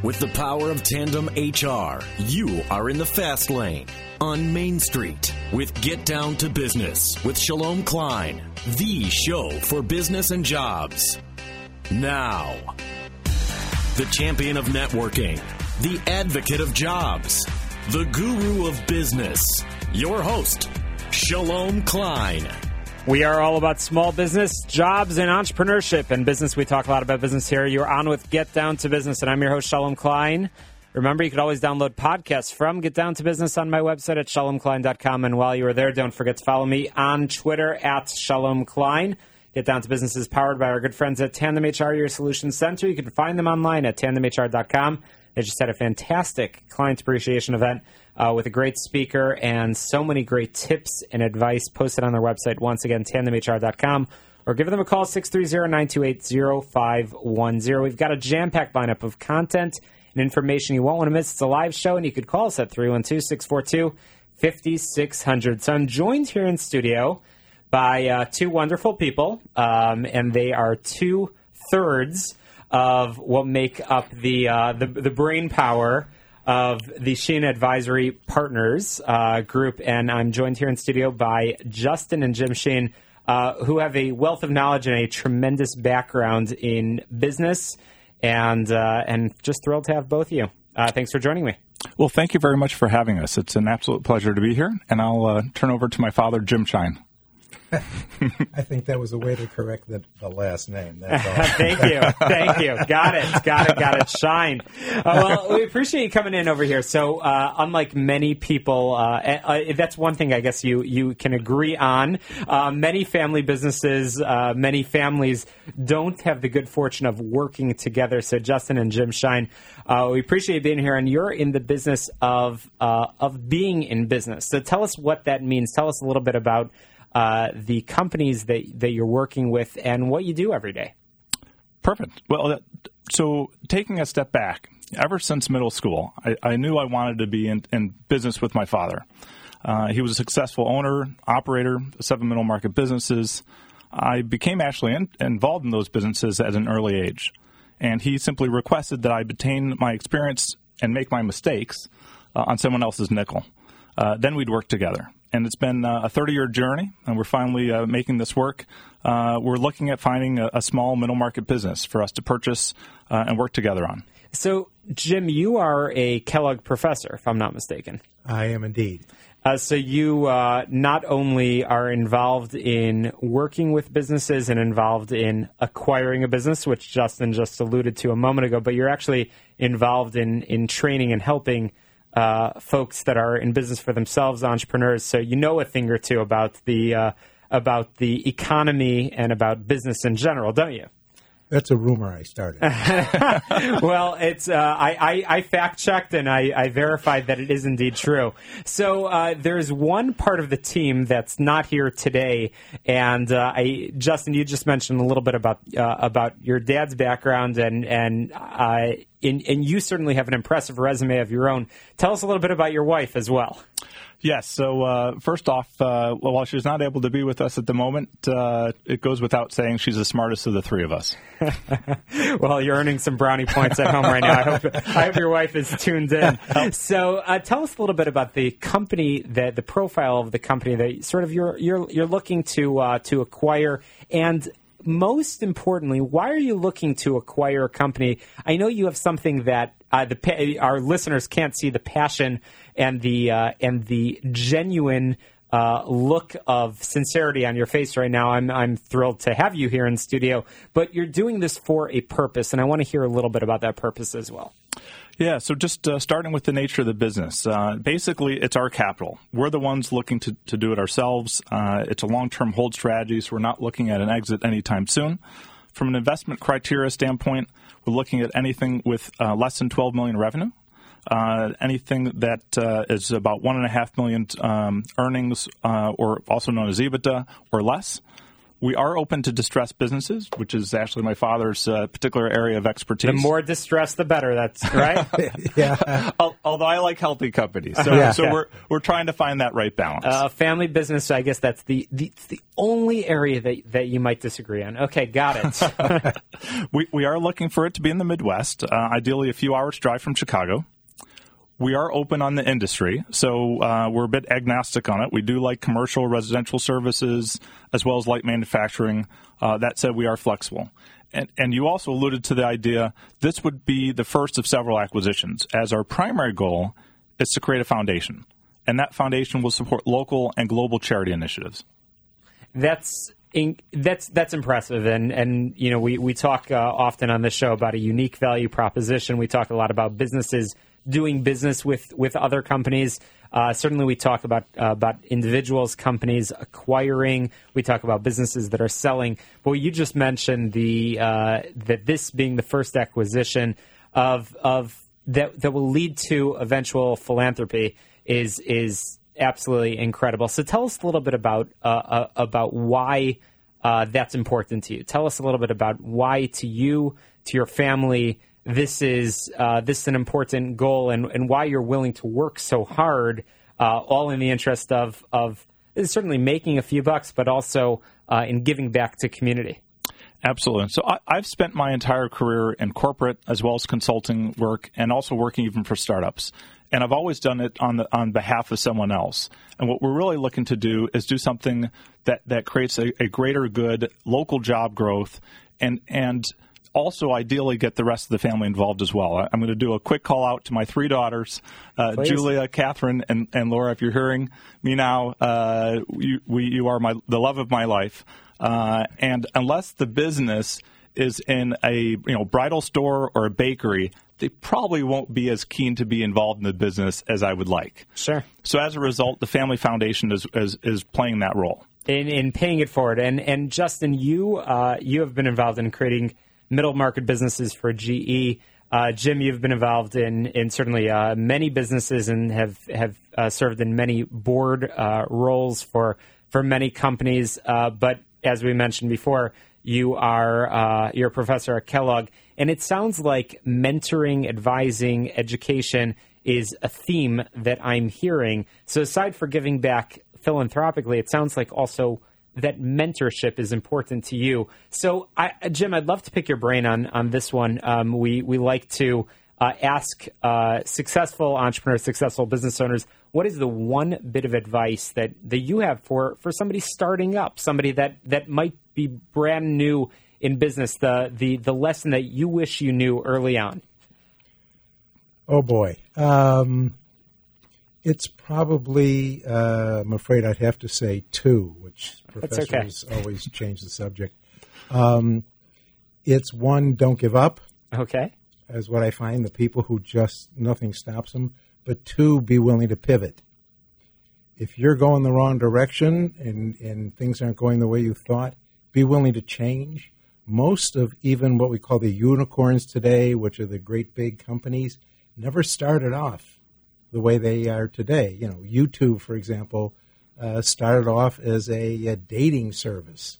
With the power of Tandem HR, you are in the fast lane on Main Street with Get Down to Business with Shalom Klein, the show for business and jobs. Now, the champion of networking, the advocate of jobs, the guru of business, your host, Shalom Klein. We are all about small business, jobs, and entrepreneurship. And business, we talk a lot about business here. You're on with Get Down to Business, and I'm your host, Shalom Klein. Remember, you can always download podcasts from Get Down to Business on my website at shalomklein.com. And while you are there, don't forget to follow me on Twitter at Shalom Klein. Get Down to Business is powered by our good friends at Tandem HR, your solution center. You can find them online at tandemhr.com. They just had a fantastic client appreciation event uh, with a great speaker and so many great tips and advice posted on their website. Once again, tandemhr.com. Or give them a call, 630-928-0510. We've got a jam-packed lineup of content and information you won't want to miss. It's a live show, and you could call us at 312-642-5600. So I'm joined here in studio by uh, two wonderful people, um, and they are two thirds of what make up the uh, the, the brain power of the Sheen Advisory Partners uh, group, and I'm joined here in studio by Justin and Jim Sheen, uh, who have a wealth of knowledge and a tremendous background in business, and uh, and just thrilled to have both of you. Uh, thanks for joining me. Well, thank you very much for having us. It's an absolute pleasure to be here, and I'll uh, turn over to my father, Jim Shein. I think that was a way to correct the, the last name. Thank you. Thank you. Got it. Got it. Got it. Shein. Uh, well, we appreciate you coming in over here. So, uh, unlike many people, uh, uh that's one thing I guess you, you can agree on. Uh, many family businesses, uh, many families don't have the good fortune of working together. So, Justin and Jim Shein, we appreciate you being here, and you're in the business of of being in business. So, tell us what that means. Tell us a little bit about uh, the companies that, that you're working with and what you do every day. Perfect. Well, so taking a step back, ever since middle school, I, I knew I wanted to be in, in business with my father. Uh, he was a successful owner, operator seven middle market businesses. I became actually in, involved in those businesses at an early age. And he simply requested that I obtain my experience and make my mistakes uh, on someone else's nickel. Uh, then we'd work together and it's been uh, a 30 year journey, and we're finally uh, making this work. Uh, we're looking at finding a, a, small middle market business for us to purchase uh, and work together on. So, Jim, you are a Kellogg professor, if I'm not mistaken. I am indeed. Uh, so, you uh, not only are involved in working with businesses and involved in acquiring a business, which Justin just alluded to a moment ago, but you're actually involved in, in training and helping uh, folks that are in business for themselves, entrepreneurs. So you know a thing or two about the uh, about the economy and about business in general, don't you? That's a rumor I started. well, it's uh, I, I, I, fact checked and I, I, verified that it is indeed true. So uh, there's one part of the team that's not here today, and uh, I, Justin, you just mentioned a little bit about uh, about your dad's background, and and uh, and, and you certainly have an impressive resume of your own. Tell us a little bit about your wife as well. Yes. So uh, first off, uh, while she's not able to be with us at the moment, uh, it goes without saying she's the smartest of the three of us. well, you're earning some brownie points at home right now. I hope, I hope your wife is tuned in. So uh, tell us a little bit about the company, that the profile of the company that sort of you're you're you're looking to uh, to acquire, and most importantly, why are you looking to acquire a company? I know you have something that uh, the our listeners can't see the passion and the uh, and the genuine uh, look of sincerity on your face right now. I'm I'm thrilled to have you here in studio, but you're doing this for a purpose, and I want to hear a little bit about that purpose as well. Yeah, so just uh, starting with the nature of the business. Uh, basically, it's our capital. We're the ones looking to, to do it ourselves. Uh, it's a long term hold strategy, so we're not looking at an exit anytime soon. From an investment criteria standpoint, we're looking at anything with uh, less than 12 million revenue. Uh, anything that uh, is about one and a half million um, earnings, or also known as EBITDA, or less. We are open to distressed businesses, which is actually my father's uh, particular area of expertise. The more distressed, the better. That's right. yeah. Although I like healthy companies, so, Yeah. so we're we're trying to find that right balance. Uh, family business. I guess that's the, the it's the only area that that you might disagree on. Okay, got it. we we are looking for it to be in the Midwest, uh, ideally a few hours drive from Chicago. We are open on the industry, so uh, we're a bit agnostic on it. We do like commercial, residential services, as well as light manufacturing. Uh, that said, we are flexible. And, and you also alluded to the idea this would be the first of several acquisitions, as our primary goal is to create a foundation. And that foundation will support local and global charity initiatives. that's in, that's that's impressive, and and you know we we talk uh, often on the show about a unique value proposition. We talk a lot about businesses doing business with with other companies. Uh, certainly, we talk about uh, about individuals, companies acquiring. We talk about businesses that are selling. But you just mentioned the uh, that this being the first acquisition of of that that will lead to eventual philanthropy is is absolutely incredible. So tell us a little bit about uh, uh, about why uh, that's important to you. Tell us a little bit about why to you, to your family, this is uh, this is an important goal, and, and why you're willing to work so hard, uh, all in the interest of of certainly making a few bucks, but also uh, in giving back to community. Absolutely. So I, I've spent my entire career in corporate as well as consulting work, and also working even for startups. And I've always done it on the on behalf of someone else. And what we're really looking to do is do something that that creates a, a greater good local job growth, and and also ideally get the rest of the family involved as well. I'm going to do a quick call out to my three daughters, uh, Julia, Catherine, and, and Laura. If you're hearing me now, uh, you, we, you are my the love of my life. Uh, and unless the business is in a you know bridal store or a bakery, they probably won't be as keen to be involved in the business as I would like. Sure. So as a result, the Family Foundation is is, is playing that role. in, in paying it forward. And and Justin, you uh, you have been involved in creating middle market businesses for GE. Uh, Jim, you've been involved in in certainly uh, many businesses and have have uh, served in many board uh, roles for for many companies. Uh, but as we mentioned before, you are uh, you're a professor at Kellogg, and it sounds like mentoring, advising, education is a theme that I'm hearing. So aside for giving back philanthropically, it sounds like also that mentorship is important to you. So, I, Jim, I'd love to pick your brain on on this one. Um, we we like to uh, ask uh, successful entrepreneurs, successful business owners, what is the one bit of advice that that you have for for somebody starting up, somebody that that might be brand new in business, the the the lesson that you wish you knew early on. Oh boy. Um, it's probably, uh, I'm afraid I'd have to say two, which That's okay. professors always change the subject. Um, it's one, don't give up, Okay. is what I find, the people who just, nothing stops them. But two, be willing to pivot. If you're going the wrong direction and, and things aren't going the way you thought, be willing to change. Most of even what we call the unicorns today, which are the great big companies, never started off the way they are today. You know, YouTube, for example, uh, started off as a, a dating service.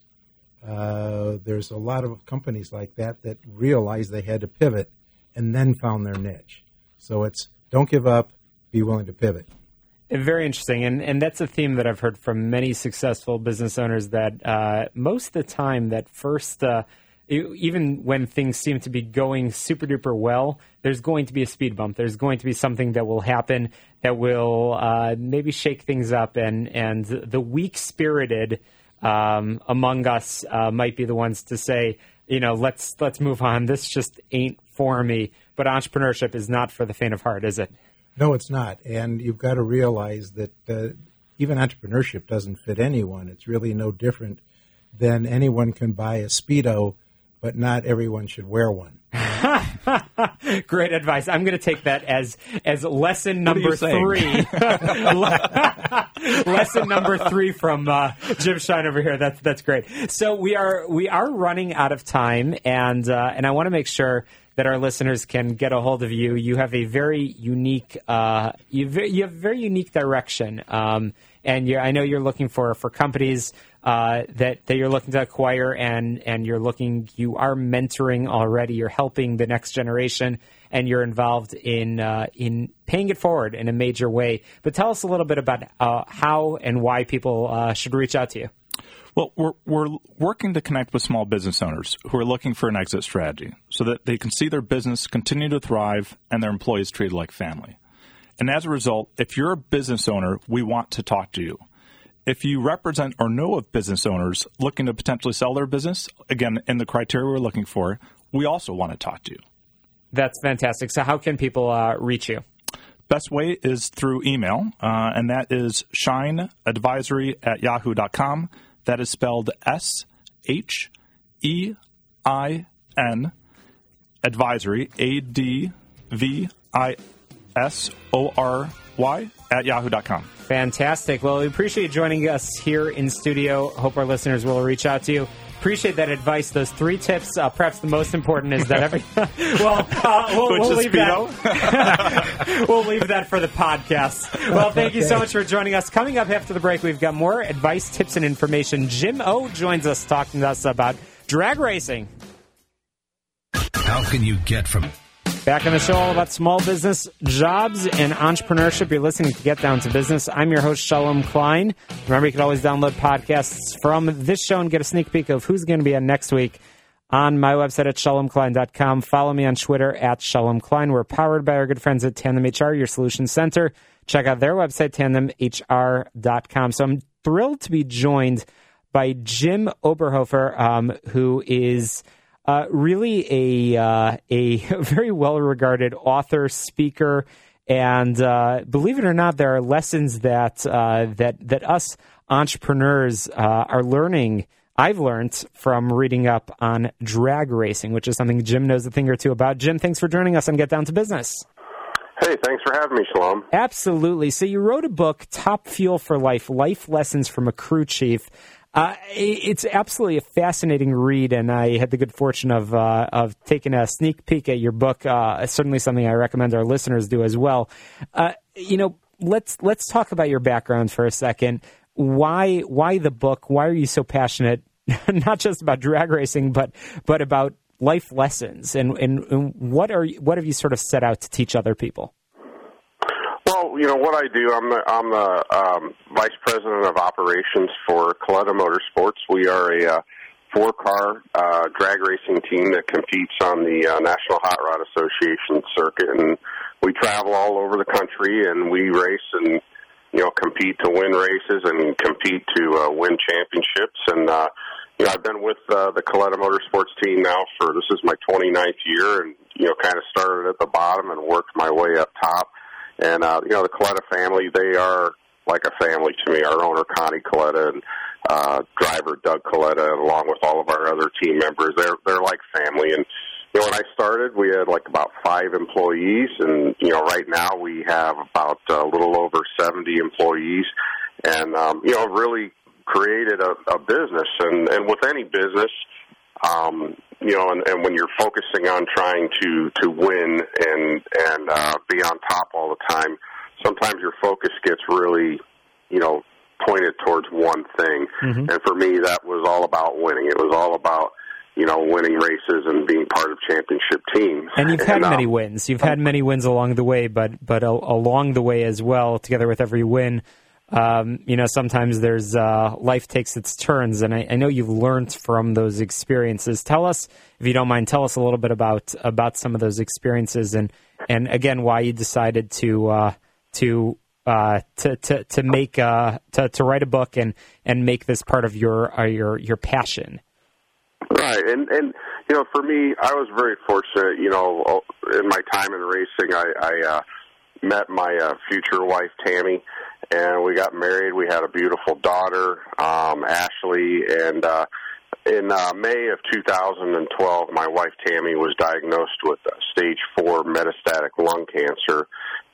Uh, there's a lot of companies like that that realized they had to pivot and then found their niche. So it's don't give up, be willing to pivot. Very interesting, and and that's a theme that I've heard from many successful business owners. That uh, most of the time, that first, e- even when things seem to be going super duper well, there's going to be a speed bump. There's going to be something that will happen that will uh, maybe shake things up, and and the weak spirited um, among us uh, might be the ones to say, you know, let's let's move on. This just ain't for me. But entrepreneurship is not for the faint of heart, is it? No, it's not. And you've got to realize that uh, even entrepreneurship doesn't fit anyone. It's really no different than anyone can buy a Speedo, but not everyone should wear one. Great advice. I'm going to take that as as lesson number three. lesson number three from uh, Jim Shein over here. That's that's great. So we are we are running out of time, and uh, and I want to make sure that our listeners can get a hold of you. You have a very unique uh, you ve- you have very unique direction, um, and you're, I know you're looking for for companies. Uh, that that you're looking to acquire, and and you're looking, you are mentoring already. You're helping the next generation, and you're involved in uh, in paying it forward in a major way. But tell us a little bit about uh, how and why people uh, should reach out to you. Well, we're, we're working to connect with small business owners who are looking for an exit strategy so that they can see their business continue to thrive and their employees treated like family. And as a result, if you're a business owner, we want to talk to you. If you represent or know of business owners looking to potentially sell their business, again, in the criteria we're looking for, we also want to talk to you. That's fantastic. So, how can people uh, reach you? Best way is through email, uh, and that is sheinadvisory at yahoo.com. That is spelled S H E I N advisory, A D V I S O R Y, at yahoo.com. Fantastic. Well, we appreciate you joining us here in studio. Hope our listeners will reach out to you. Appreciate that advice. Those three tips. Uh, perhaps the most important is that every. well, uh, we'll, we'll leave that. we'll leave that for the podcast. Well, thank you so much for joining us. Coming up after the break, we've got more advice, tips, and information. Jim O joins us talking to us about drag racing. How can you get from Back on the show, all about small business, jobs, and entrepreneurship. You're listening to Get Down to Business. I'm your host, Shalom Klein. Remember, you can always download podcasts from this show and get a sneak peek of who's going to be on next week on my website at shalomklein.com. Follow me on Twitter at Shalom Klein. We're powered by our good friends at Tandem HR, your solution center. Check out their website, tandemhr.com. So I'm thrilled to be joined by Jim Oberhofer, um, who is – uh, really a uh, a very well regarded author, speaker, and uh, believe it or not, there are lessons that uh, that that us entrepreneurs uh, are learning. I've learned from reading up on drag racing, which is something Jim knows a thing or two about. Jim, thanks for joining us on Get Down to Business. Hey, thanks for having me, Shalom. Absolutely. So you wrote a book, Top Fuel for Life: Life Lessons from a Crew Chief. Uh, it's absolutely a fascinating read, and I had the good fortune of uh, of taking a sneak peek at your book. Uh, certainly, something I recommend our listeners do as well. Uh, you know, let's let's talk about your background for a second. Why why the book? Why are you so passionate, not just about drag racing, but but about life lessons? And, and, and what are what have you sort of set out to teach other people? You know what I do. I'm the I'm the um, vice president of operations for Kalitta Motorsports. We are a uh, four car uh, drag racing team that competes on the uh, National Hot Rod Association circuit, and we travel all over the country and we race and you know compete to win races and compete to uh, win championships. And uh, you know I've been with uh, the Kalitta Motorsports team now for this is my 29th year, and you know kind of started at the bottom and worked my way up top and uh, you know, the Kalitta family, they are like a family to me. Our owner Connie Kalitta and uh, driver Doug Kalitta, along with all of our other team members, they're they're like family. And you know, when I started, we had like about five employees, and you know, right now we have about uh, a little over seventy employees, and um, you know, really created a, a business. And and with any business, um, you know, and, and when you're focusing on trying to to win and and uh, be on top all the time, sometimes your focus gets really, you know, pointed towards one thing. Mm-hmm. And for me, that was all about winning. It was all about you know winning races and being part of championship teams. And you've had and, many um, wins. You've had many wins along the way, but but along the way as well, together with every win um, you know, sometimes there's uh, life takes its turns, and I, I, know you've learned from those experiences. Tell us, if you don't mind, tell us a little bit about about some of those experiences, and and again, why you decided to uh, to, uh, to to to make uh, to to write a book and and make this part of your uh, your your passion. Right, and and you know, for me, I was very fortunate. You know, in my time in racing, I, I uh, met my future wife Tammy and we got married. We had a beautiful daughter, um, Ashley, and uh, in uh, May of 2012, my wife Tammy was diagnosed with uh, stage four metastatic lung cancer,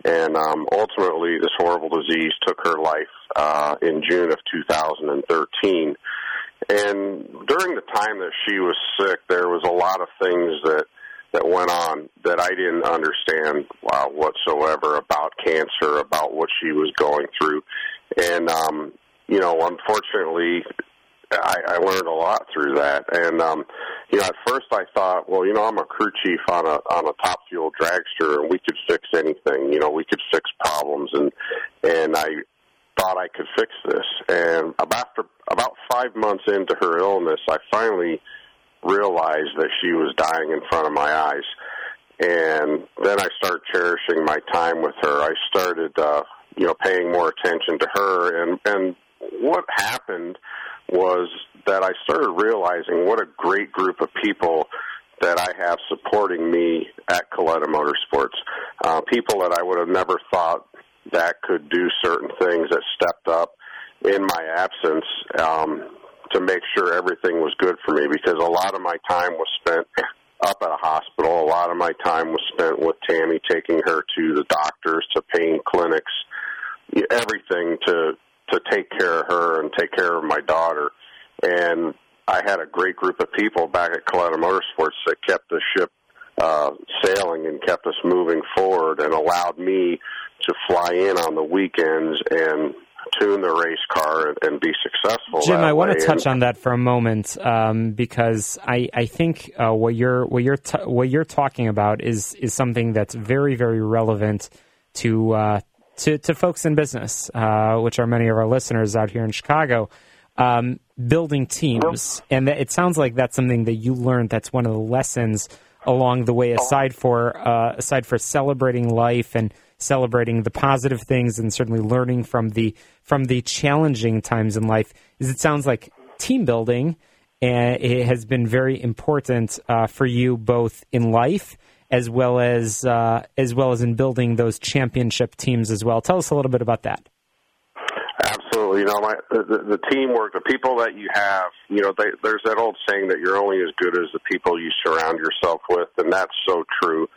and um, ultimately, this horrible disease took her life uh, in June of 2013. And during the time that she was sick, there was a lot of things that that went on that I didn't understand uh, whatsoever about cancer, about what she was going through, and um, you know, unfortunately, I, I learned a lot through that. And um, you know, at first I thought, well, you know, I'm a crew chief on a on a top fuel dragster, and we could fix anything. You know, we could fix problems, and and I thought I could fix this. And after about five months into her illness, I finally realized that she was dying in front of my eyes. And then I started cherishing my time with her. I started, uh, you know, paying more attention to her. And and what happened was that I started realizing what a great group of people that I have supporting me at Kalitta Motorsports. Uh, people that I would have never thought that could do certain things that stepped up in my absence um, to make sure everything was good for me because a lot of my time was spent up at a hospital. A lot of my time was spent with Tammy, taking her to the doctors, to pain clinics, everything to to take care of her and take care of my daughter. And I had a great group of people back at Kalitta Motorsports that kept the ship uh, sailing and kept us moving forward and allowed me to fly in on the weekends and tune the race car and be successful. Jim, I want to touch on that for a moment um, because I, I think uh, what you're what you're t- what you're talking about is is something that's very very relevant to uh, to, to folks in business, uh, which are many of our listeners out here in Chicago. Um, building teams, and it sounds like that's something that you learned. That's one of the lessons along the way, aside for uh, aside for celebrating life and celebrating the positive things and certainly learning from the from the challenging times in life is it sounds like team building and it has been very important uh, for you both in life as well as uh, as well as in building those championship teams as well. Tell us a little bit about that. Absolutely, you know, my, the, the teamwork, the people that you have, you know, they, there's that old saying that you're only as good as the people you surround yourself with, and that's so true.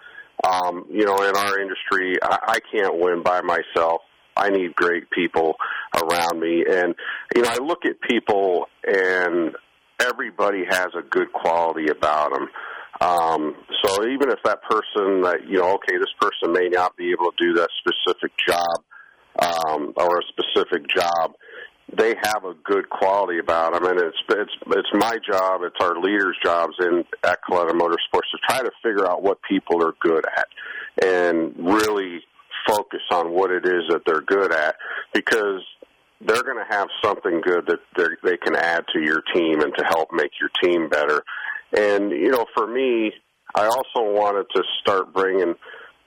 Um, you know, in our industry, I, I can't win by myself. I need great people around me. And, you know, I look at people and everybody has a good quality about them. Um, so even if that person that, you know, okay, this person may not be able to do that specific job, um, or a specific job, they have a good quality about them, and it's it's it's my job, it's our leaders' jobs in at Kalitta Motorsports to try to figure out what people are good at, and really focus on what it is that they're good at, because they're going to have something good that they can add to your team and to help make your team better. And you know, for me, I also wanted to start bringing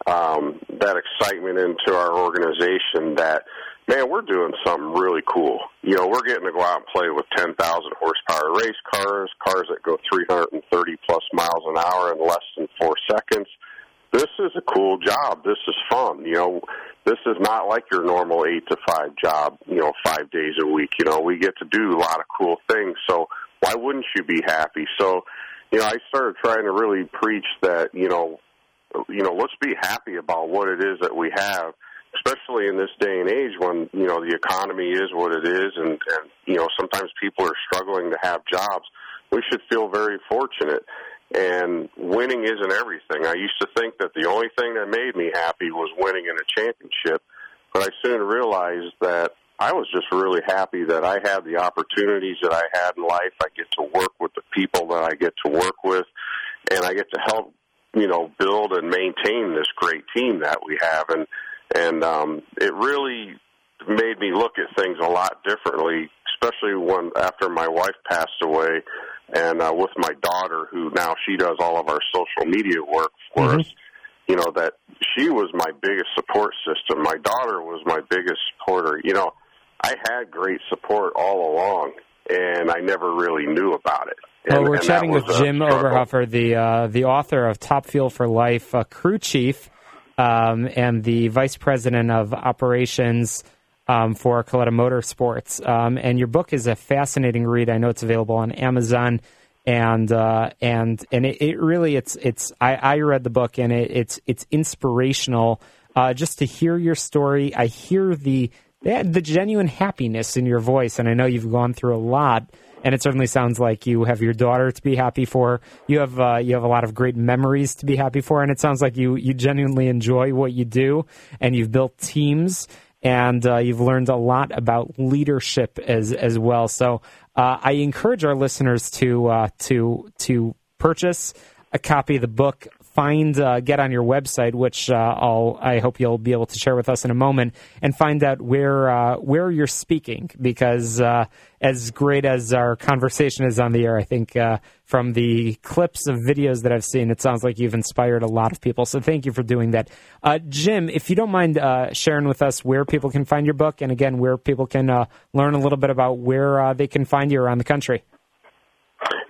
um, that excitement into our organization that man, we're doing something really cool. You know, we're getting to go out and play with 10,000 horsepower race cars, cars that go 330 plus miles an hour in less than four seconds. This is a cool job. This is fun. You know, this is not like your normal eight to five job, you know, five days a week. You know, we get to do a lot of cool things. So why wouldn't you be happy? So, you know, I started trying to really preach that, you know, you know, let's be happy about what it is that we have especially in this day and age when you know the economy is what it is and and you know sometimes people are struggling to have jobs we should feel very fortunate. And winning isn't everything. I used to think that the only thing that made me happy was winning in a championship but i soon realized that i was just really happy that i had the opportunities that i had in life. I get to work with the people that i get to work with and i get to help you know build and maintain this great team that we have. And and um, it really made me look at things a lot differently, especially when after my wife passed away, and uh, with my daughter, who now she does all of our social media work for mm-hmm. us. You know that she was my biggest support system. My daughter was my biggest supporter. You know, I had great support all along, and I never really knew about it. And, well, we're chatting with Jim Oberhofer, the uh, the author of Top Fuel for Life, uh, crew chief um, and the vice president of operations um, for Kalitta Motorsports. Um, and your book is a fascinating read. I know it's available on Amazon, and uh, and and it, it, really it's it's I, I read the book and it, it's it's inspirational uh, just to hear your story. I hear the the genuine happiness in your voice, and I know you've gone through a lot and it certainly sounds like you have your daughter to be happy for. You have uh, you have a lot of great memories to be happy for, and it sounds like you you genuinely enjoy what you do, and you've built teams, and uh, you've learned a lot about leadership as as well. So. Uh, I encourage our listeners to uh, to to purchase a copy of the book find uh, get on your website, which uh, I'll I hope you'll be able to share with us in a moment, and find out where uh, where you're speaking. Because uh, as great as our conversation is on the air, I think uh, from the clips of videos that I've seen, it sounds like you've inspired a lot of people. So thank you for doing that, uh, Jim. If you don't mind sharing with us where people can find your book, and again where people can learn a little bit about where they can find you around the country.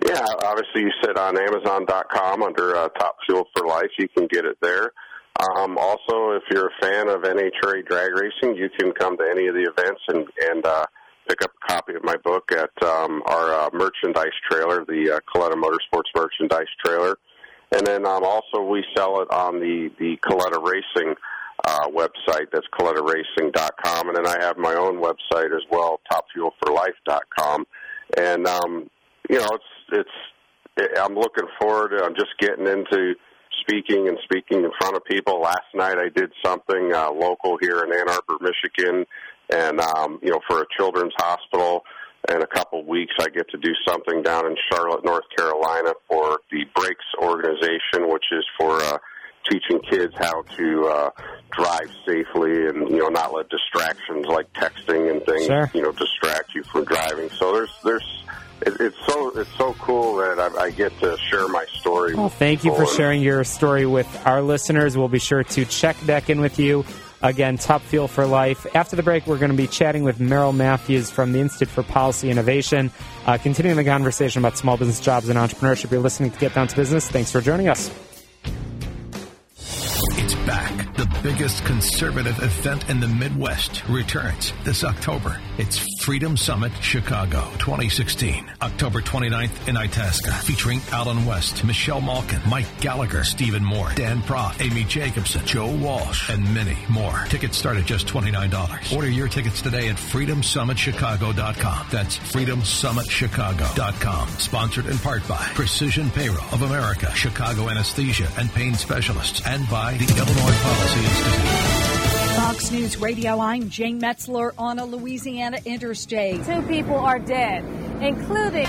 Yeah, obviously you sit on Amazon.com under uh, Top Fuel for Life. You can get it there. Um, also, if you're a fan of NHRA drag racing, you can come to any of the events and and uh, pick up a copy of my book at um, our uh, merchandise trailer, the uh, Kalitta Motorsports merchandise trailer. And then um, also we sell it on the the Kalitta Racing uh, website. That's KalittaRacing.com. And then I have my own website as well, TopFuelForLife.com. And um, you know, it's it's I'm looking forward. To, I'm just getting into speaking and speaking in front of people. Last night I did something uh, local here in Ann Arbor, Michigan, and um, you know for a children's hospital. In a couple of weeks, I get to do something down in Charlotte, North Carolina, for the Brakes organization, which is for uh, teaching kids how to uh, drive safely and you know not let distractions like texting and things sure. you know distract you from driving. So there's there's it, it's so it's so cool that I, I, get to share my story. Well, thank you for sharing your story with our listeners. We'll be sure to check back in with you again. Top Fuel for Life. After the break, we're going to be chatting with Merrill Matthews from the Institute for Policy Innovation, uh, continuing the conversation about small business jobs and entrepreneurship. You're listening to Get Down to Business. Thanks for joining us. It's back. Biggest conservative event in the Midwest returns this October. It's Freedom Summit Chicago 2016, October 29th in Itasca, featuring Allen West, Michelle Malkin, Mike Gallagher, Stephen Moore, Dan Proft, Amy Jacobson, Joe Walsh, and many more. Tickets start at just $29. Order your tickets today at freedomsummitchicago.com. That's freedomsummitchicago.com. Sponsored in part by Precision Payroll of America, Chicago Anesthesia and Pain Specialists, and by the Illinois Policy. Fox News Radio, I'm Jane Metzler on a Louisiana interstate. Two people are dead, including.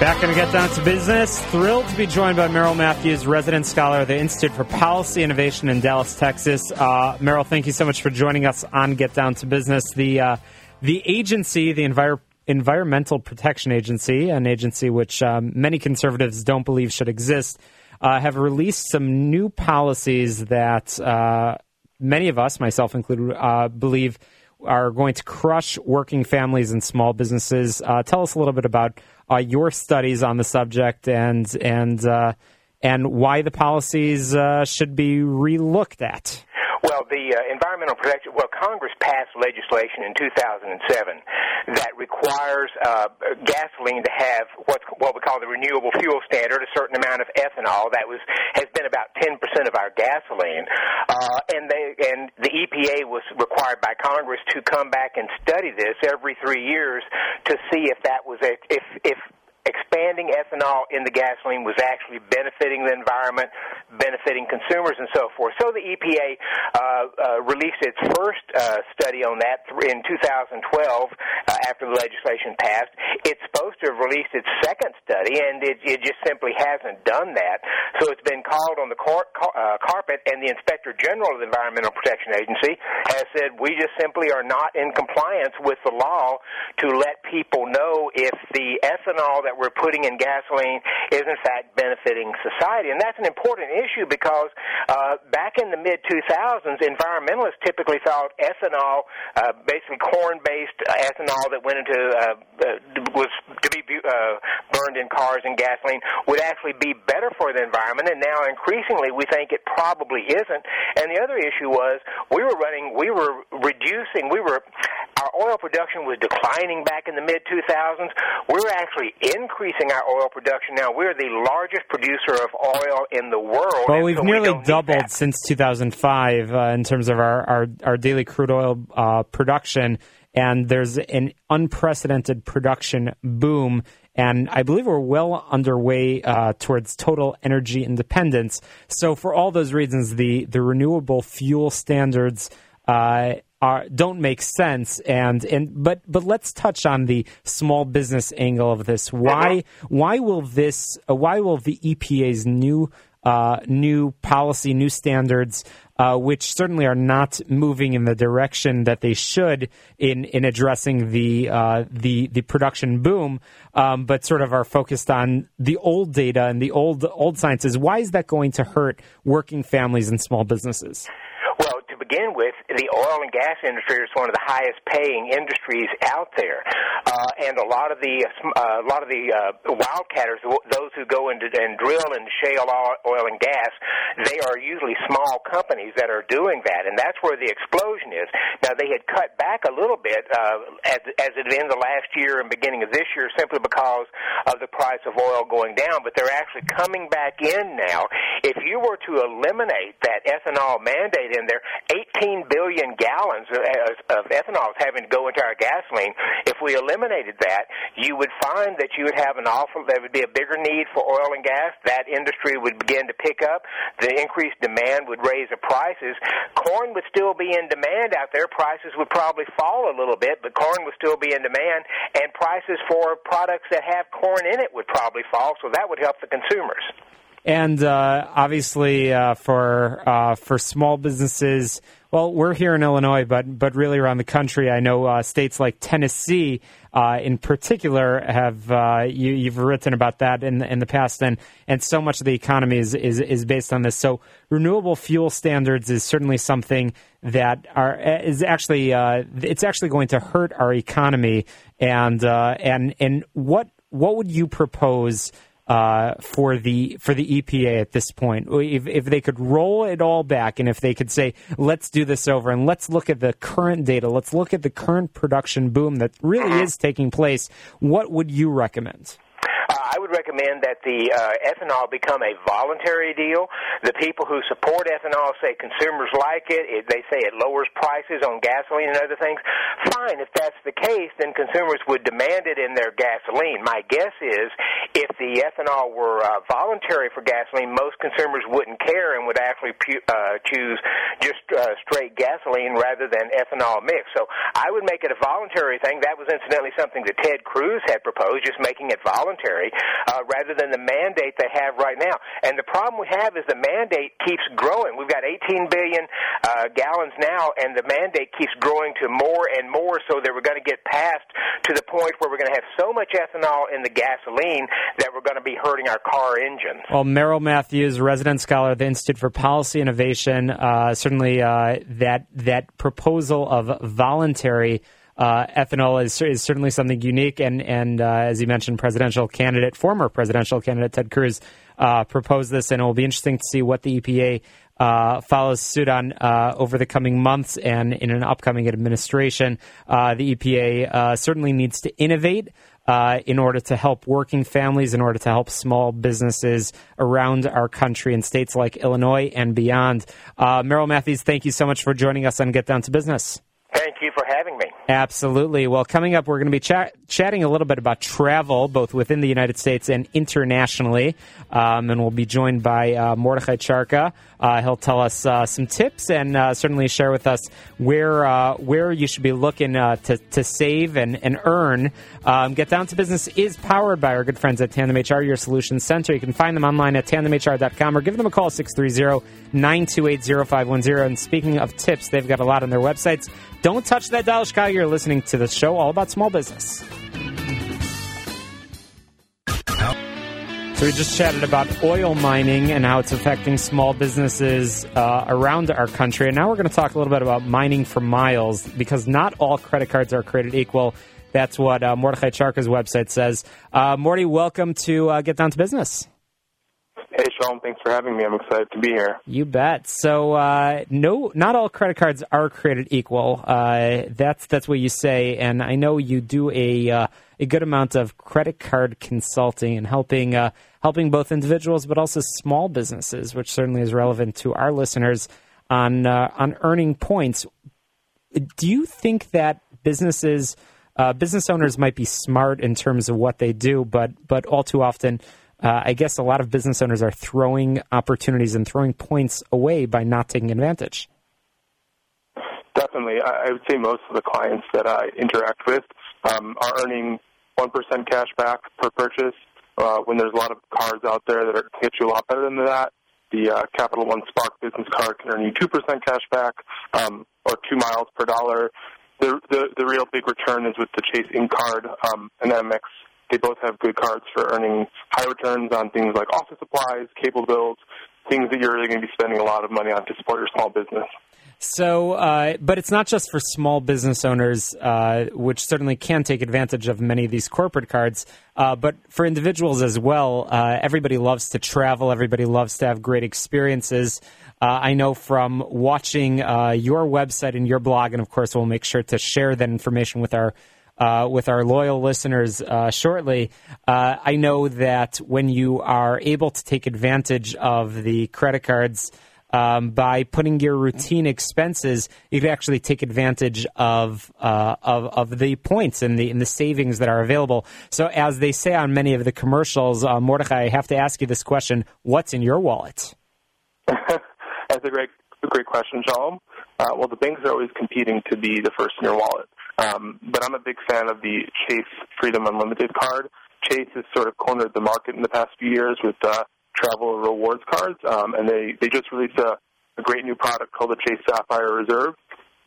Back going to get down to business. Thrilled to be joined by Merrill Matthews, resident scholar at the Institute for Policy Innovation in Dallas, Texas. Uh, Merrill, thank you so much for joining us on Get Down to Business. The uh, the agency, the Envir- Environmental Protection Agency, an agency which um, many conservatives don't believe should exist, uh, have released some new policies that uh, many of us, myself included, uh, believe are going to crush working families and small businesses. Uh, tell us a little bit about uh, your studies on the subject and and uh, and why the policies should be relooked at. Well, the uh, environmental protection. Well, Congress passed legislation in 2007 that requires uh, gasoline to have what's what we call the renewable fuel standard, a certain amount of ethanol. That was has been about 10% of our gasoline, uh, and they and the EPA was required by Congress to come back and study this every three years to see if that was a, if if expanding ethanol in the gasoline was actually benefiting the environment, benefiting consumers, and so forth. So the EPA uh, uh, released its first uh, study on that in 2012 uh, after the legislation passed. It's supposed to have released its second study, and it, it just simply hasn't done that. So it's been called on the car- uh, carpet, and the Inspector General of the Environmental Protection Agency has said we just simply are not in compliance with the law to let people know if the ethanol that that we're putting in gasoline is in fact benefiting society. And that's an important issue because uh, back in the mid 2000s, environmentalists typically thought ethanol, uh, basically corn-based ethanol that went into uh, uh, was to be uh, burned in cars and gasoline, would actually be better for the environment. And now increasingly, we think it probably isn't. And the other issue was we were running, we were reducing, we were our oil production was declining back in the mid 2000s. We're actually increasing our oil production now. We're the largest producer of oil in the world. Well, we've so nearly we doubled since 2005 uh, in terms of our, our, our daily crude oil uh, production, and there's an unprecedented production boom. And I believe we're well underway uh, towards total energy independence. So, for all those reasons, the, the renewable fuel standards uh, are don't make sense and and but but let's touch on the small business angle of this why why will this uh, why will the EPA's new uh, new policy new standards uh, which certainly are not moving in the direction that they should in in addressing the uh, the the production boom, um, but sort of are focused on the old data and the old old sciences. Why is that going to hurt working families and small businesses? Begin with, the oil and gas industry is one of the highest paying industries out there, uh, and a lot of the uh, a lot of the uh, wildcatters, those who go into and drill in shale oil and gas, they are usually small companies that are doing that, and that's where the explosion is. Now they had cut back a little bit uh, as as it ended last year and beginning of this year, simply because of the price of oil going down, but they're actually coming back in now. If you were to eliminate that ethanol mandate in there, 18 billion gallons of ethanol is having to go into our gasoline. If we eliminated that, you would find that you would have an awful, there would be a bigger need for oil and gas. That industry would begin to pick up. The increased demand would raise the prices. Corn would still be in demand out there. Prices would probably fall a little bit, but corn would still be in demand, and prices for products that have corn in it would probably fall, so that would help the consumers. And uh, obviously, uh, for uh, for small businesses, well, we're here in Illinois, but but really around the country, I know uh, states like Tennessee, uh, in particular, have uh, you, have written about that in in the past, and and so much of the economy is, is is based on this. So, renewable fuel standards is certainly something that are is actually it's actually going to hurt our economy, and and and what what would you propose? Uh, for the for the EPA at this point. If, if they could roll it all back, and if they could say, "Let's do this over," and let's look at the current data, let's look at the current production boom that really is taking place. What would you recommend? Would recommend that the uh, ethanol become a voluntary deal. The people who support ethanol say consumers like it. it. They say it lowers prices on gasoline and other things. Fine, if that's the case, then consumers would demand it in their gasoline. My guess is if the ethanol were uh, voluntary for gasoline, most consumers wouldn't care and would actually pu- uh, choose just uh, straight gasoline rather than ethanol mix. So I would make it a voluntary thing. That was incidentally something that Ted Cruz had proposed, just making it voluntary uh, rather than the mandate they have right now. And the problem we have is the mandate keeps growing. We've got 18 billion uh, gallons now, and the mandate keeps growing to more and more, so that we're going to get past to the point where we're going to have so much ethanol in the gasoline that we're going to be hurting our car engines. Well, Merrill Matthews, resident scholar at the Institute for Policy Innovation, uh, certainly uh, that that proposal of voluntary uh, ethanol is, is certainly something unique. And, and uh, as you mentioned, presidential candidate, former presidential candidate Ted Cruz uh, proposed this, and it will be interesting to see what the EPA uh, follows suit on uh, over the coming months and in an upcoming administration. Uh, the EPA certainly needs to innovate. Uh, in order to help working families, in order to help small businesses around our country in states like Illinois and beyond. Uh, Merrill Matthews, thank you so much for joining us on Get Down to Business. Thank you for having me. Absolutely. Well, coming up, we're going to be chat- chatting a little bit about travel, both within the United States and internationally. Um, and we'll be joined by uh, Mordechai Charka. Uh, he'll tell us uh, some tips and uh, certainly share with us where uh, where you should be looking uh, to, to save and, and earn. Um, Get Down to Business is powered by our good friends at Tandem HR, your solutions center. You can find them online at tandemhr.com or give them a call 630 928 0510. And speaking of tips, they've got a lot on their websites. Don't touch that dial, Chicago. You're listening to the show all about small business. So we just chatted about oil mining and how it's affecting small businesses uh, around our country. And now we're going to talk a little bit about mining for miles because not all credit cards are created equal. That's what uh, Mordechai Charka's website says. Uh, Morty, welcome to uh, Get Down to Business. Hey, Sean, thanks for having me. I'm excited to be here. You bet. So, uh, no, not all credit cards are created equal. Uh, that's that's what you say, and I know you do a uh, a good amount of credit card consulting and helping uh, helping both individuals, but also small businesses, which certainly is relevant to our listeners on uh, on earning points. Do you think that businesses uh, business owners might be smart in terms of what they do, but but all too often uh, I guess a lot of business owners are throwing opportunities and throwing points away by not taking advantage. Definitely. I, would say most of the clients that I interact with um, are earning 1% cash back per purchase. Uh, when there's a lot of cards out there that are, get you a lot better than that, the uh, Capital One Spark business card can earn you 2% cash back um, or 2 miles per dollar. The, the, the real big return is with the Chase Ink card um, and Amex. They both have good cards for earning high returns on things like office supplies, cable bills, things that you're really going to be spending a lot of money on to support your small business. So, uh, but it's not just for small business owners, uh, which certainly can take advantage of many of these corporate cards, uh, but for individuals as well. Uh, everybody loves to travel. Everybody loves to have great experiences. Uh, I know from watching uh, your website and your blog, and of course, we'll make sure to share that information with our uh, with our loyal listeners uh, shortly. Uh, I know that when you are able to take advantage of the credit cards um, by putting your routine expenses, you can actually take advantage of, uh, of of the points and the and the savings that are available. So, as they say on many of the commercials, uh, Mordechai, I have to ask you this question: What's in your wallet? That's a great great question, Shalom. Uh, well, the banks are always competing to be the first in your wallet, um, but I'm a big fan of the Chase Freedom Unlimited card. Chase has sort of cornered the market in the past few years with uh, travel rewards cards, um, and they they just released a, a great new product called the Chase Sapphire Reserve.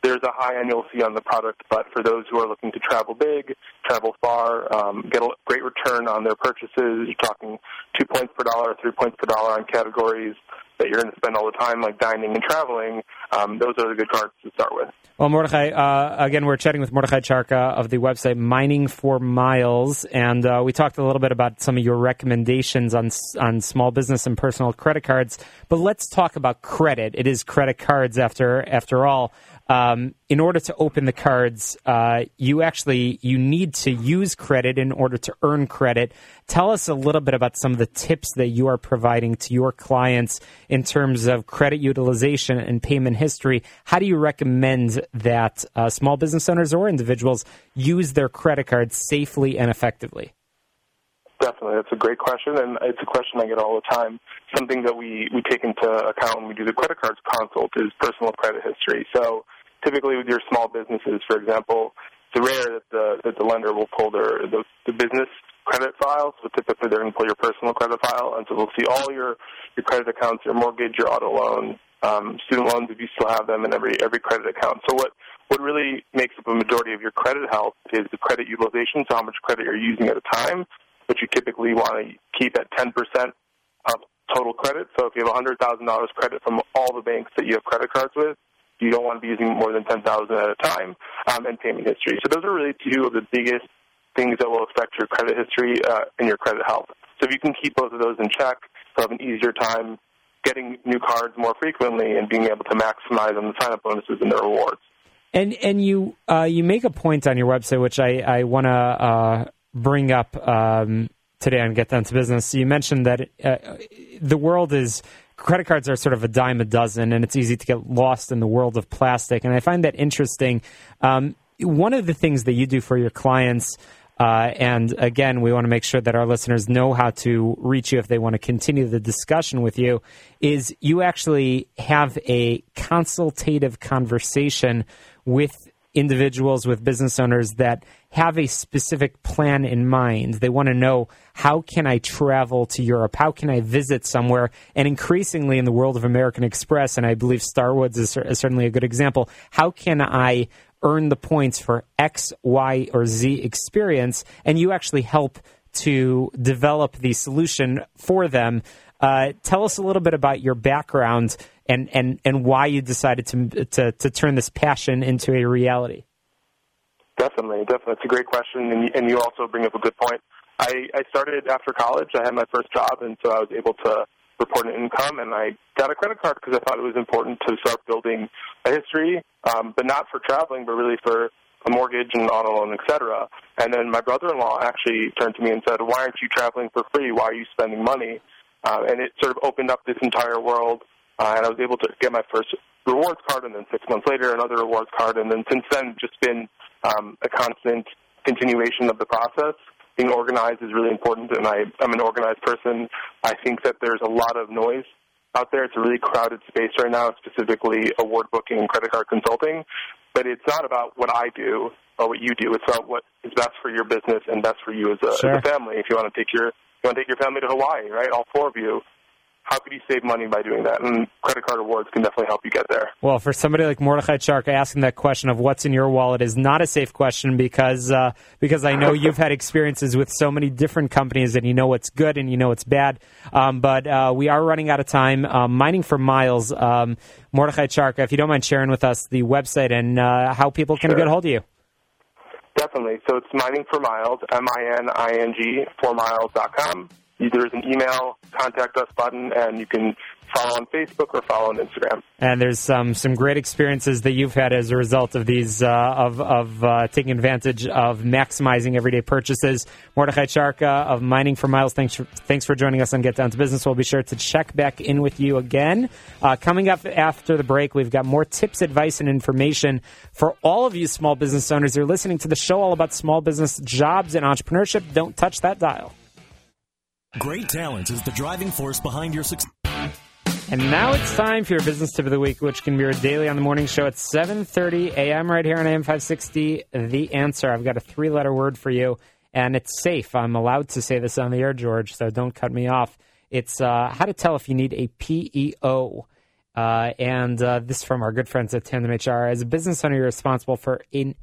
There's a high annual fee on the product, but for those who are looking to travel big, travel far, um, get a great return on their purchases, you're talking two points per dollar, three points per dollar on categories that you're going to spend all the time, like dining and traveling, um, those are the good cards to start with. Well, Mordechai, uh, again, we're chatting with Mordechai Charka of the website Mining for Miles, and uh, we talked a little bit about some of your recommendations on on small business and personal credit cards. But let's talk about credit. It is credit cards after after all. Um, in order to open the cards, uh, you actually you need to use credit in order to earn credit. Tell us a little bit about some of the tips that you are providing to your clients in terms of credit utilization and payment history. How do you recommend that uh, small business owners or individuals use their credit cards safely and effectively? Definitely, that's a great question, and it's a question I get all the time. Something that we, we take into account when we do the credit cards consult is personal credit history. So typically with your small businesses, for example, it's rare that the that the lender will pull their the, the business credit file. So typically they're going to pull your personal credit file, and so they'll see all your your credit accounts, your mortgage, your auto loan, um, student loans if you still have them, and every every credit account. So what what really makes up a majority of your credit health is the credit utilization, so how much credit you're using at a time, which you typically want to keep at 10% of total credit. So if you have $100,000 credit from all the banks that you have credit cards with, you don't want to be using more than 10000 at a time, um, and payment history. So those are really two of the biggest things that will affect your credit history uh, and your credit health. So if you can keep both of those in check, you'll have an easier time getting new cards more frequently and being able to maximize on the sign-up bonuses and the rewards. And and you uh, you make a point on your website, which I I want to uh, bring up um, today on Get Down to Business. You mentioned that uh, the world is credit cards are sort of a dime a dozen, and it's easy to get lost in the world of plastic. And I find that interesting. Um, one of the things that you do for your clients. Uh, and again, we want to make sure that our listeners know how to reach you if they want to continue the discussion with you. Is you actually have a consultative conversation with individuals, with business owners that have a specific plan in mind. They want to know how can I travel to Europe? How can I visit somewhere? And increasingly in the world of American Express, and I believe Starwoods is, certainly a good example, how can I earn the points for X, Y, or Z experience? And you actually help to develop the solution for them. Uh, tell us a little bit about your background and, and, and why you decided to, to, to turn this passion into a reality. Definitely, definitely. It's a great question, and you, and you also bring up a good point. I, I started after college. I had my first job, and so I was able to report an income, and I got a credit card because I thought it was important to start building a history, um, but not for traveling, but really for a mortgage and auto loan, et cetera. And then my brother-in-law actually turned to me and said, "Why aren't you traveling for free? Why are you spending money?" Uh, and it sort of opened up this entire world uh, and I was able to get my first rewards card, and then six months later, another rewards card, and then since then, just been um, a constant continuation of the process. Being organized is really important, and I, I'm an organized person. I think that there's a lot of noise out there. It's a really crowded space right now, specifically award booking and credit card consulting. But it's not about what I do or what you do. It's about what is best for your business and best for you as a, sure. as a family. If you want to take your you want to take your family to Hawaii, right? All four of you how could you save money by doing that? And credit card rewards can definitely help you get there. Well, for somebody like Mordechai Shark, asking that question of what's in your wallet is not a safe question because uh, because I know you've had experiences with so many different companies and you know what's good and you know what's bad. Um, but uh, we are running out of time. Um, mining for miles, um, Mordechai Shark, if you don't mind sharing with us the website and uh, how people can sure. get a hold of you. Definitely. So it's mining for miles, M I N I N G, for miles.com there's an email contact us button, and you can follow on Facebook or follow on Instagram. And there's um, some great experiences that you've had as a result of these uh, of of uh, taking advantage of maximizing everyday purchases. Mordechai Sharka of Mining for Miles, thanks for, thanks for joining us on Get Down to Business. We'll be sure to check back in with you again. Uh, coming up after the break, we've got more tips, advice, and information for all of you small business owners. You're listening to the show all about small business jobs and entrepreneurship. Don't touch that dial. Great talent is the driving force behind your success. And now it's time for your business tip of the week, which can be heard daily on the morning show at 7:30 a.m. right here on AM 560. The answer. I've got a three-letter word for you, and it's safe. I'm allowed to say this on the air, George, so don't cut me off. It's uh, how to tell if you need a PEO. Uh, and uh, this from our good friends at Tandem HR. As a business owner, you're responsible for an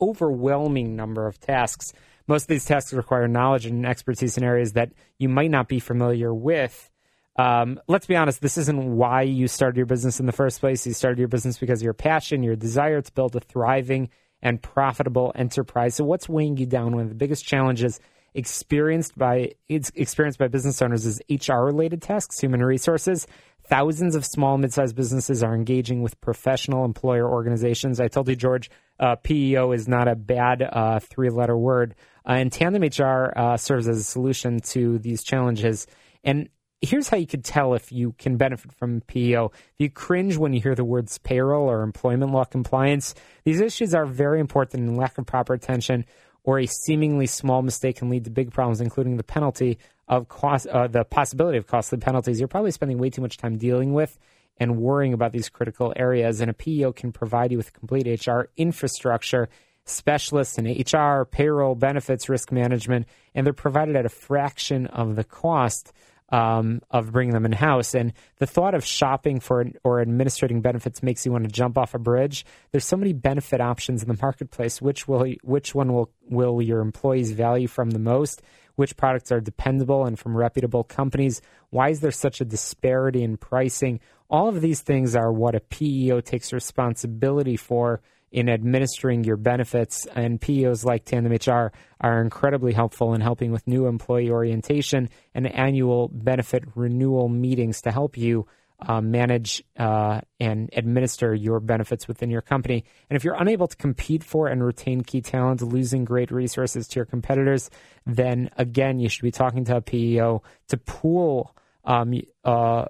overwhelming number of tasks most of these tasks require knowledge and expertise in areas that you might not be familiar with. Um, let's be honest, this isn't why you started your business in the first place. You started your business because of your passion, your desire to build a thriving and profitable enterprise. So, what's weighing you down? One of the biggest challenges experienced by experienced by business owners is HR related tasks, human resources. Thousands of small and mid-sized businesses are engaging with professional employer organizations. I told you, George, uh, PEO is not a bad uh, three-letter word. Uh, and Tandem HR uh, serves as a solution to these challenges. And here's how you could tell if you can benefit from PEO. If you cringe when you hear the words payroll or employment law compliance, these issues are very important and lack of proper attention or a seemingly small mistake can lead to big problems, including the penalty of cost, uh, the possibility of costly penalties. You're probably spending way too much time dealing with and worrying about these critical areas. And a PEO can provide you with complete HR infrastructure, specialists in HR, payroll, benefits, risk management, and they're provided at a fraction of the cost um, of bringing them in house. And the thought of shopping for or administrating benefits makes you want to jump off a bridge. There's so many benefit options in the marketplace. Which will which one will will your employees value from the most? Which products are dependable and from reputable companies? Why is there such a disparity in pricing? All of these things are what a PEO takes responsibility for in administering your benefits. And PEOs like Tandem HR are incredibly helpful in helping with new employee orientation and annual benefit renewal meetings to help you uh, manage uh, and administer your benefits within your company. And if you're unable to compete for and retain key talent, losing great resources to your competitors, then again, you should be talking to a PEO to pool um, uh,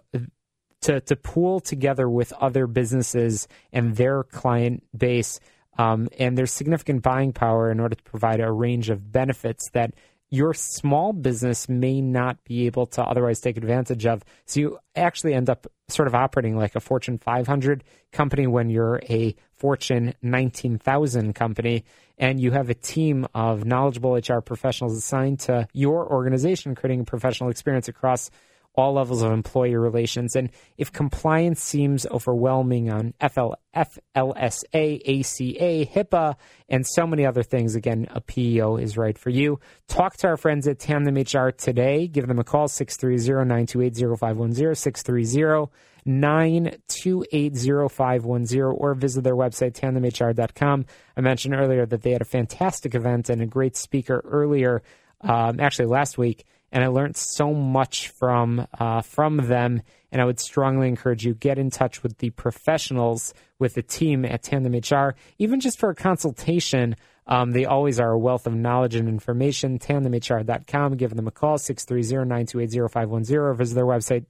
to to pool together with other businesses and their client base. Um, and there's significant buying power in order to provide a range of benefits that your small business may not be able to otherwise take advantage of. So you actually end up sort of operating like a Fortune 500 company when you're a Fortune 19,000 company and you have a team of knowledgeable HR professionals assigned to your organization, creating a professional experience across all levels of employee relations. And if compliance seems overwhelming on FL, FLSA, ACA, HIPAA, and so many other things, again, a PEO is right for you. Talk to our friends at Tandem HR today. Give them a call, 630-928-0510, 630-928-0510, or visit their website, tandemhr.com. I mentioned earlier that they had a fantastic event and a great speaker earlier, um, actually last week, and I learned so much from uh, from them. And I would strongly encourage you get in touch with the professionals with the team at Tandem HR, even just for a consultation. Um, they always are a wealth of knowledge and information. TandemHR.com. Give them a call, 630-928-0510, or visit their website,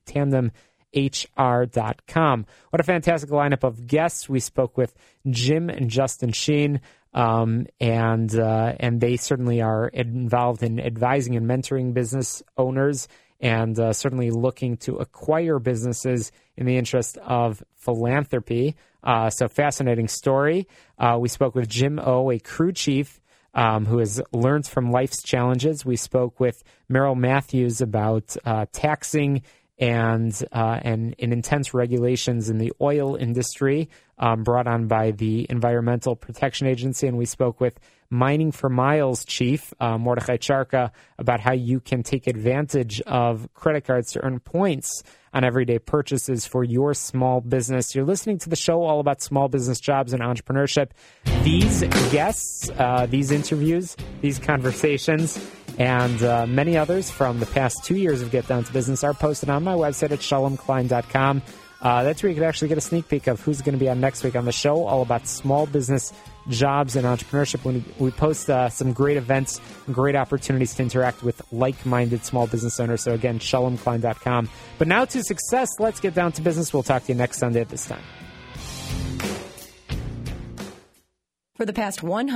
tandemhr.com. What a fantastic lineup of guests. We spoke with Jim and Justin Shein um, and uh, and they certainly are involved in advising and mentoring business owners and uh, certainly looking to acquire businesses in the interest of philanthropy. Uh, so, fascinating story. Uh, we spoke with Jim O, a crew chief um, who has learned from life's challenges. We spoke with Merrill Matthews about uh, taxing and uh, and, and intense regulations in the oil industry um, brought on by the Environmental Protection Agency. And we spoke with Mining for Miles chief uh, Mordechai Charka about how you can take advantage of credit cards to earn points on everyday purchases for your small business. You're listening to the show all about small business jobs and entrepreneurship. These guests, uh, these interviews, these conversations and uh, many others from the past two years of Get Down to Business are posted on my website at shalomklein.com. Uh, that's where you can actually get a sneak peek of who's going to be on next week on the show, all about small business jobs and entrepreneurship. When we post uh, some great events, great opportunities to interact with like-minded small business owners. So again, shalomklein.com. But now to success. Let's get down to business. We'll talk to you next Sunday at this time. For the past 100